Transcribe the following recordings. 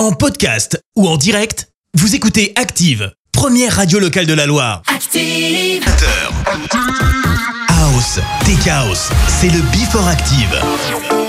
En podcast ou en direct, vous écoutez Active, première radio locale de la Loire. Active. House, Tech House, c'est le Before Active.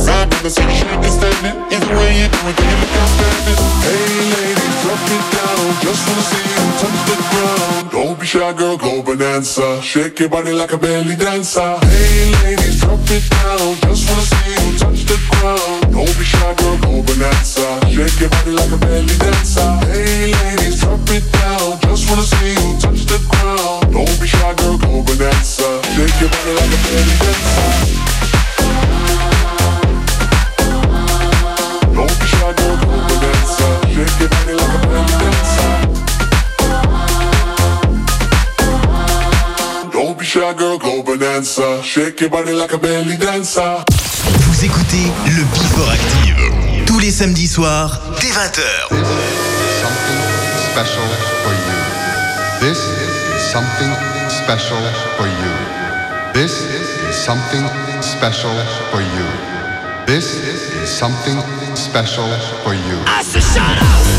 Cause I never seen a shit that's standing. Either way you do it, then you look outstanding. Hey ladies, drop it down. Just wanna see you touch the ground. Don't be shy, girl, go bonanza. Shake your body like a belly dancer. Hey ladies, drop it down. Just wanna see you touch the ground. Don't be shy, girl, go bonanza. Shake your body like a belly dancer. Hey ladies, drop it down. Just wanna see you touch the ground. Don't be shy, girl, go bonanza. Shake your body like a belly dancer. shy girl, go bonanza. Shake your body like a belly dancer. Vous écoutez le Before Active tous les samedis soirs dès 20h. This is something special for you. This is something special for you. This is something special for you. This is something special for you. I said shut up.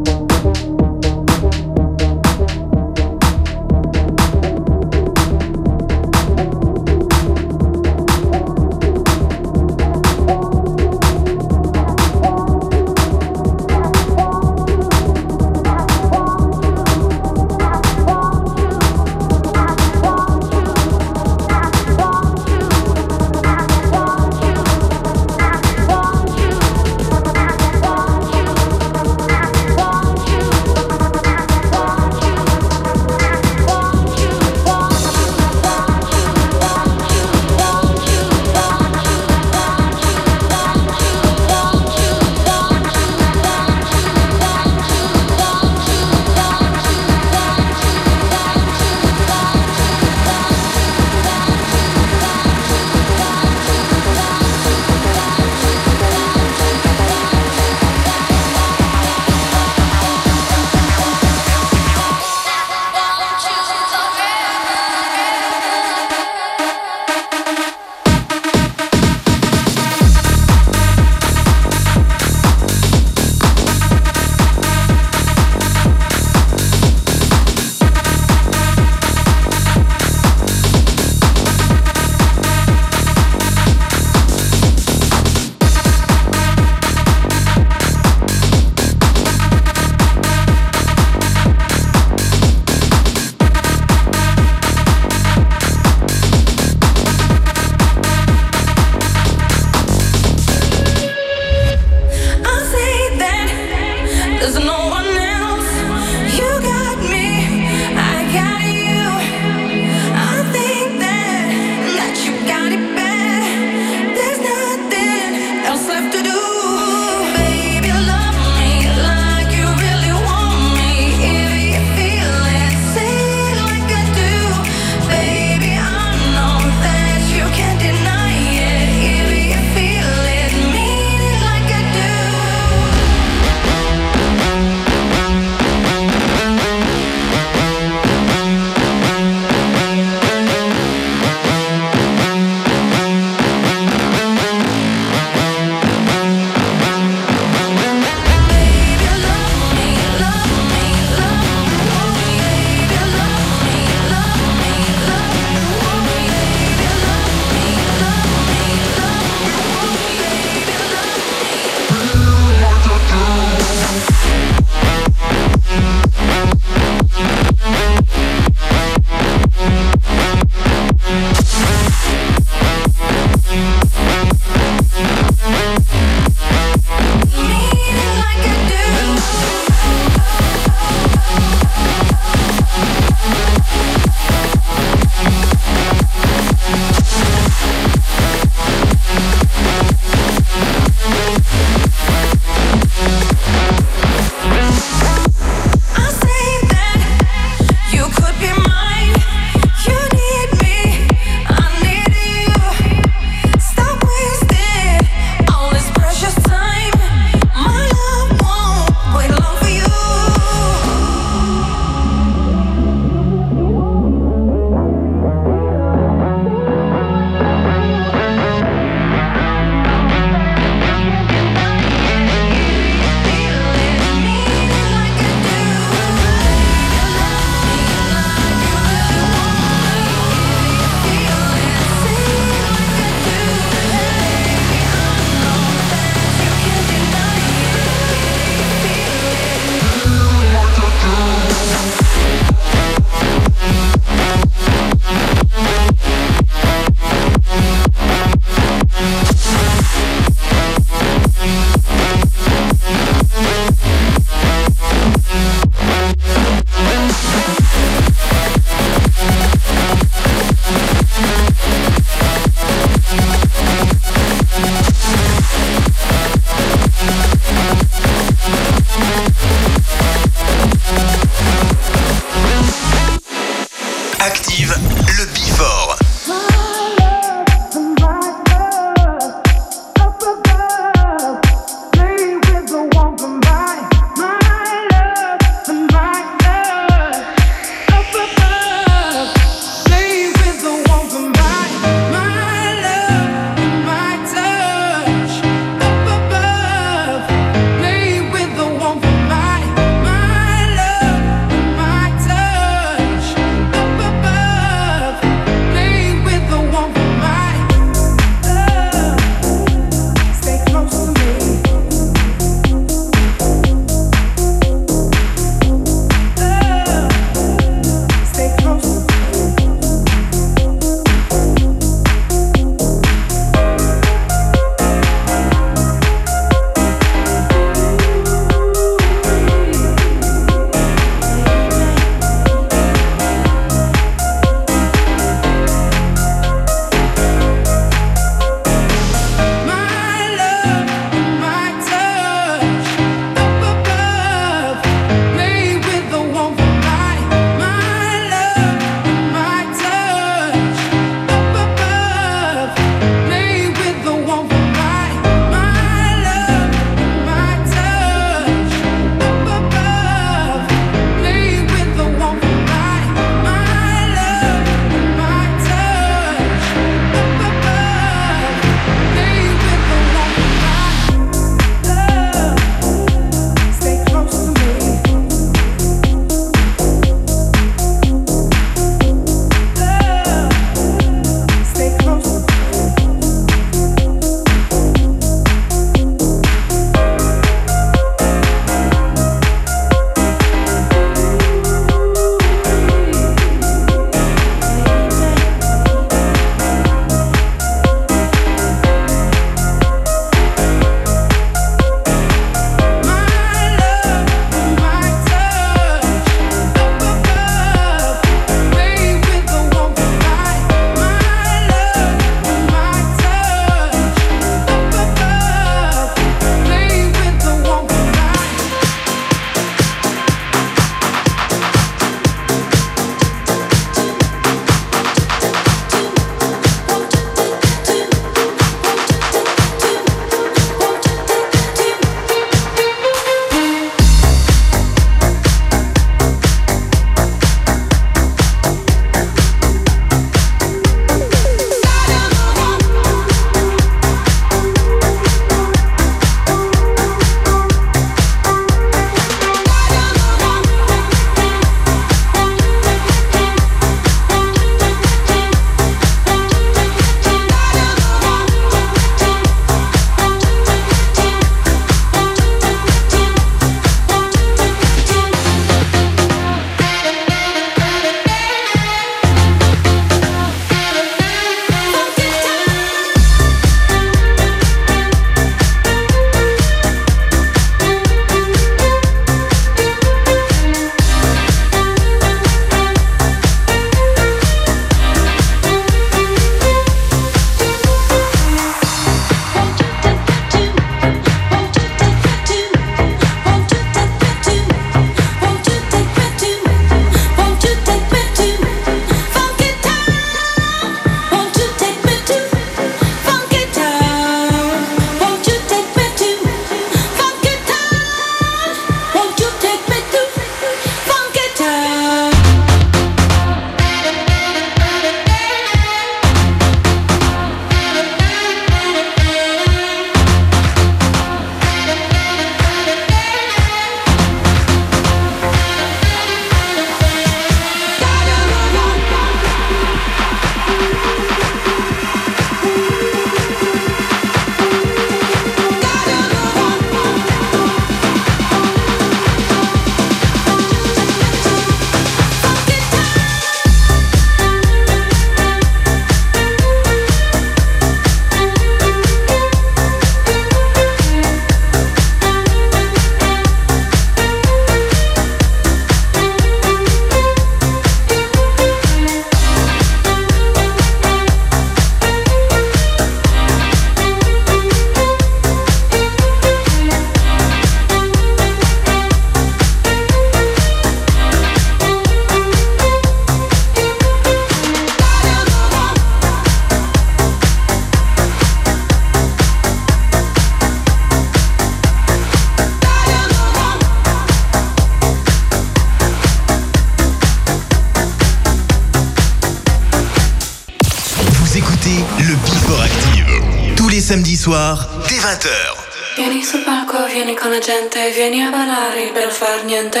Vieni a ballare per far niente.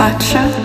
faccia.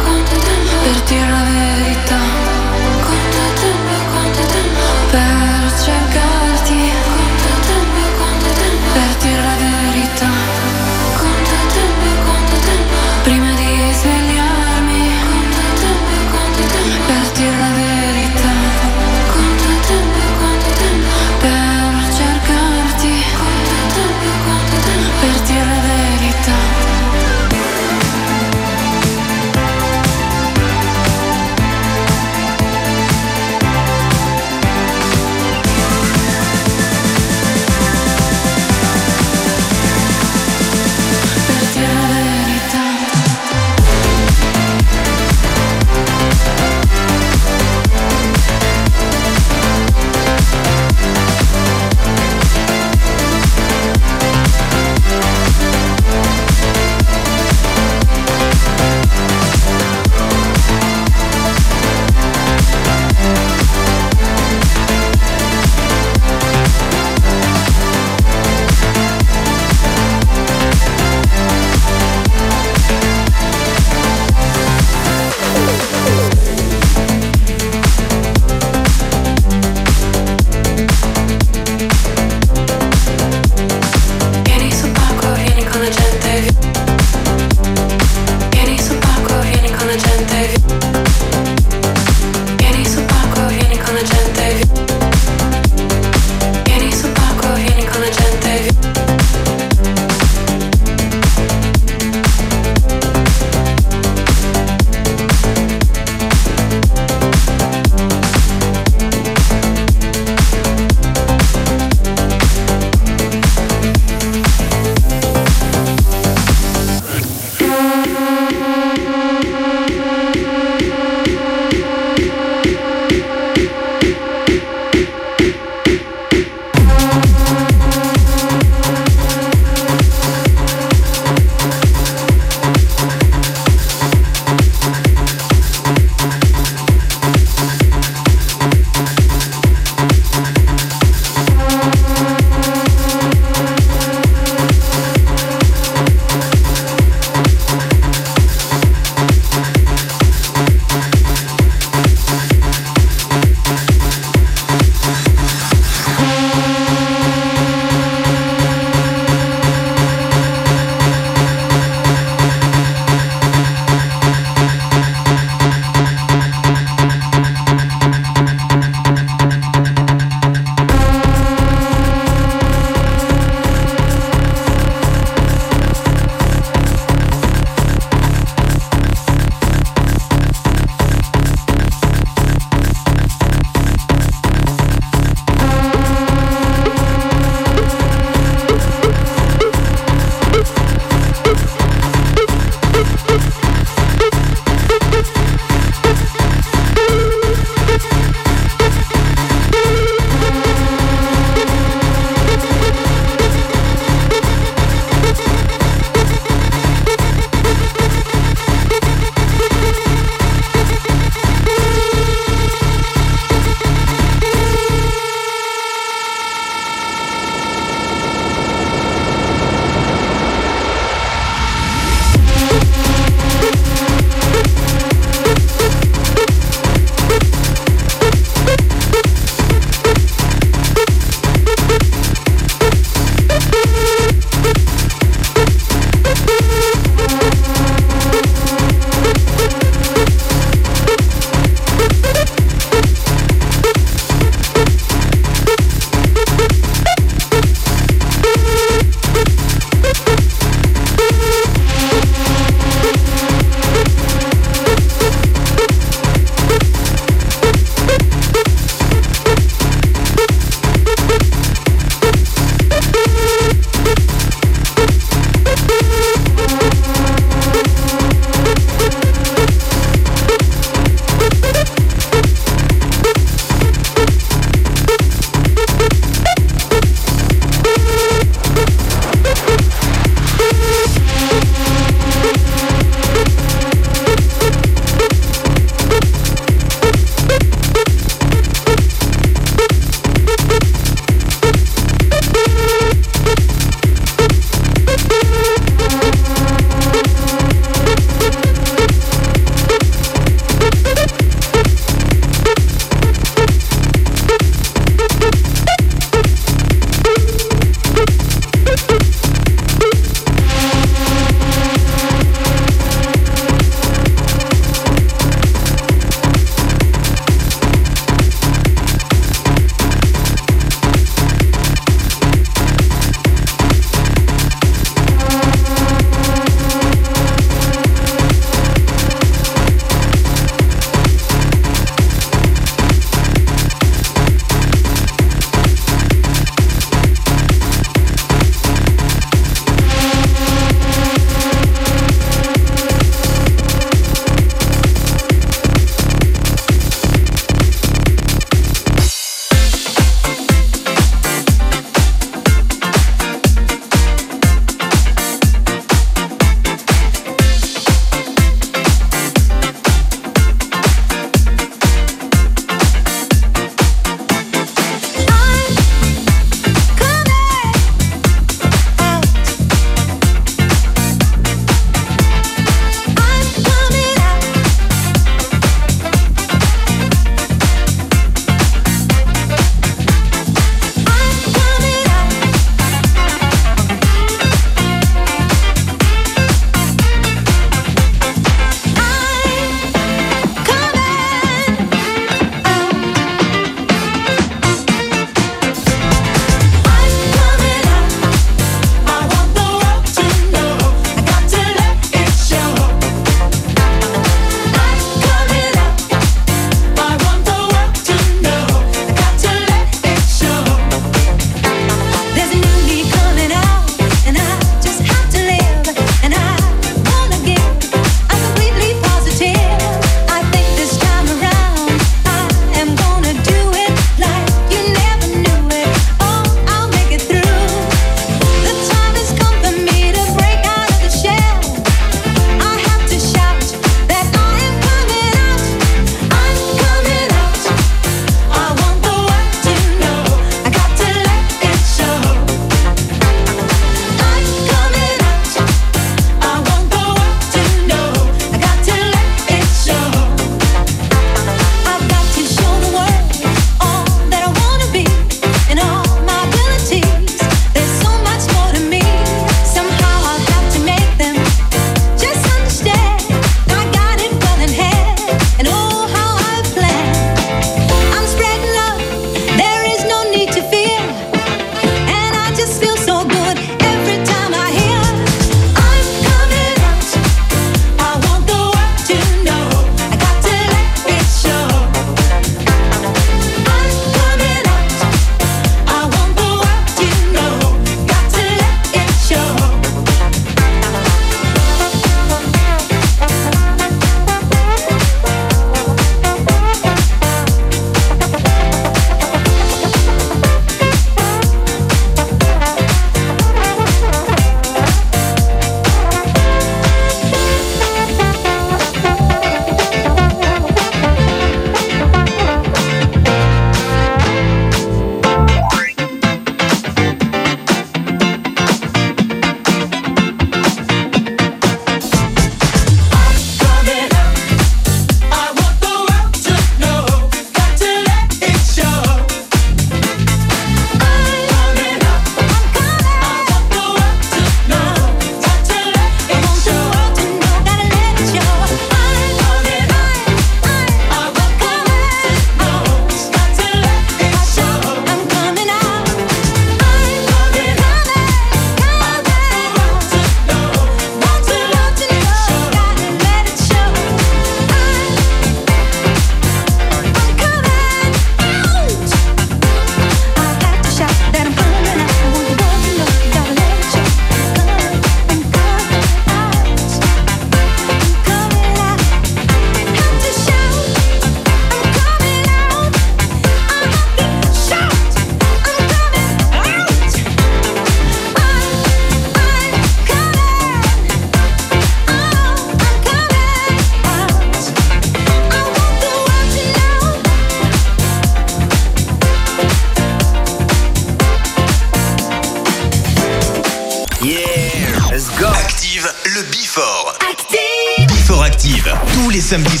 Tous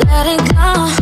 letting go.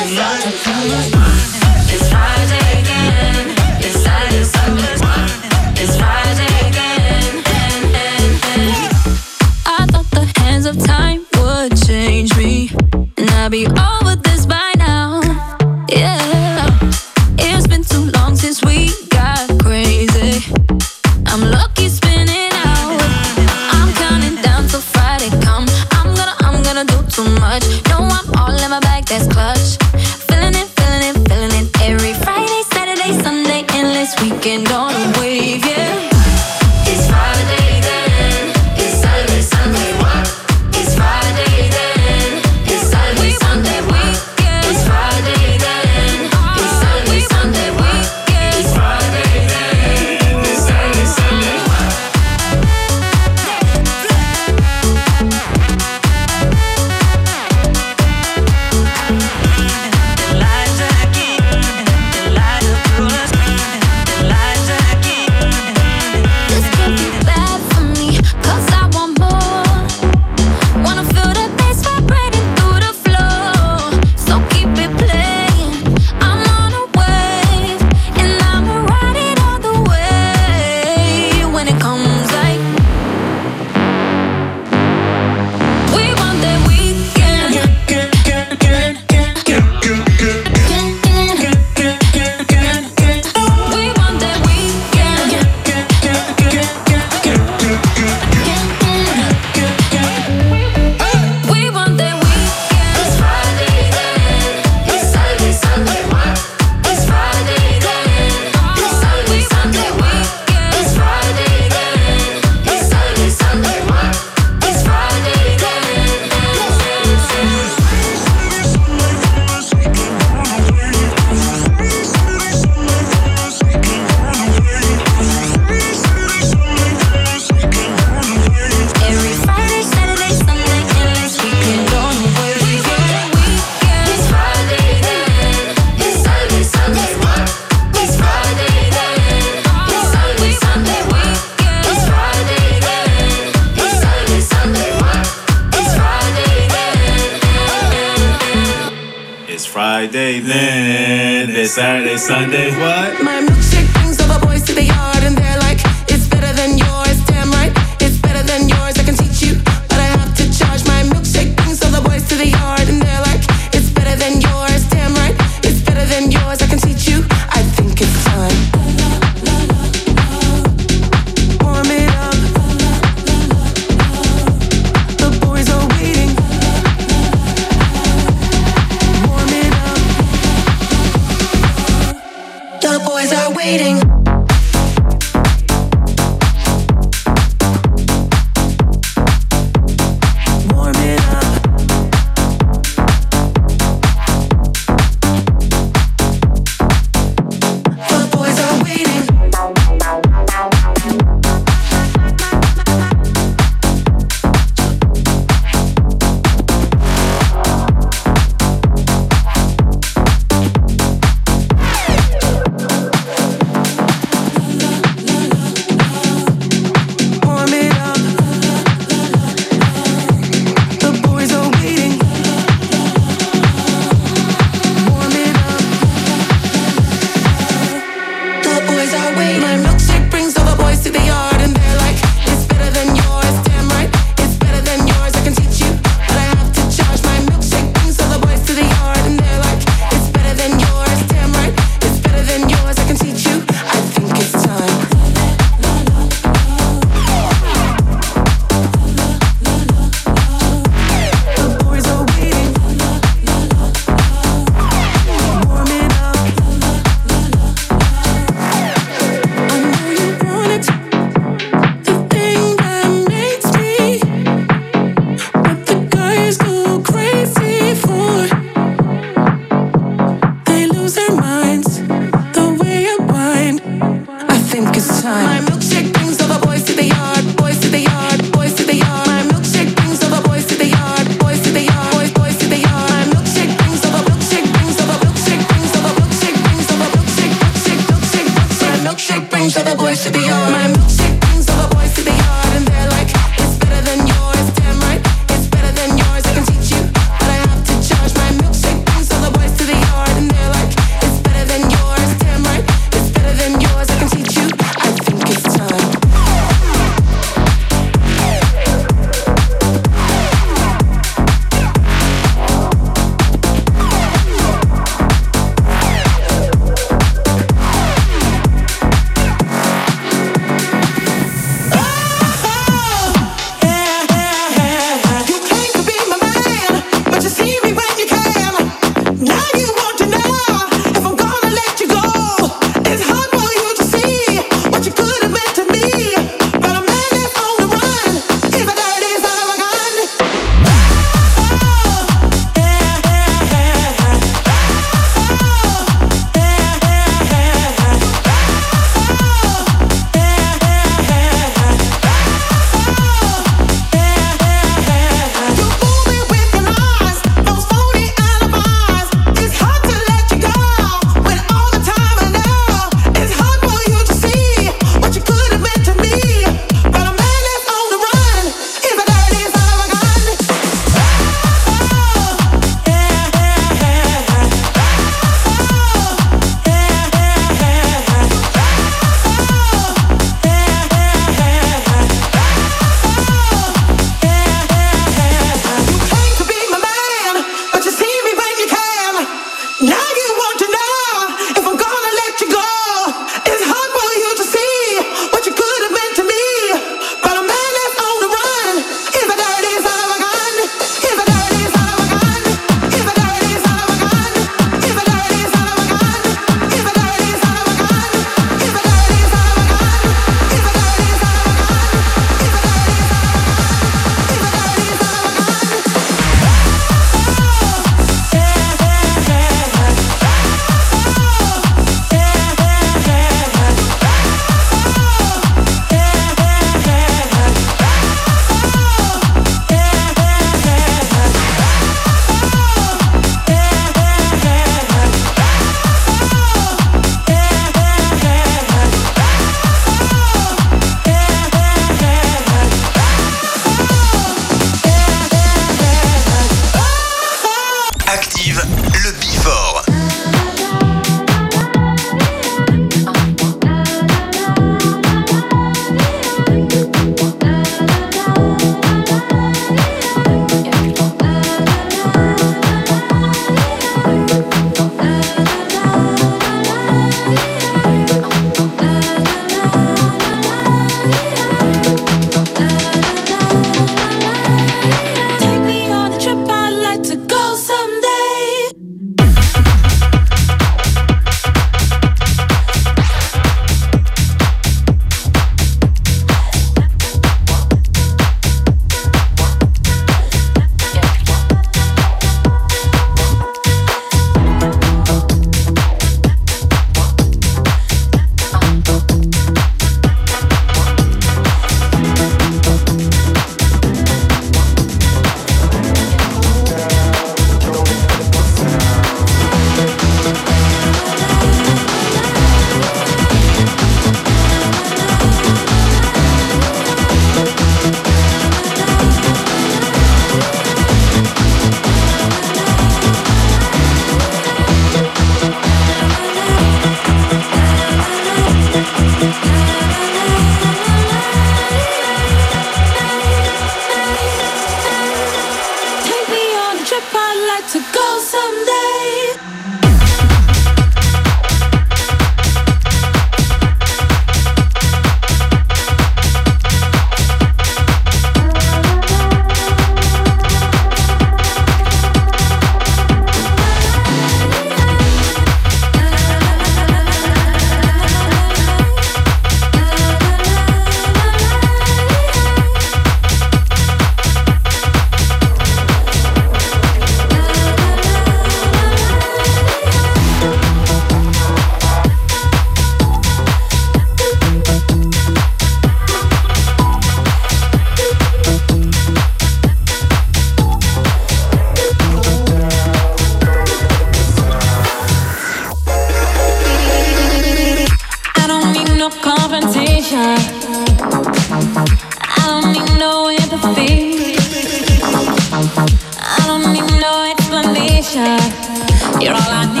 You're all I need,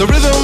the rhythm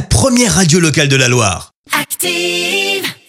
la première radio locale de la Loire.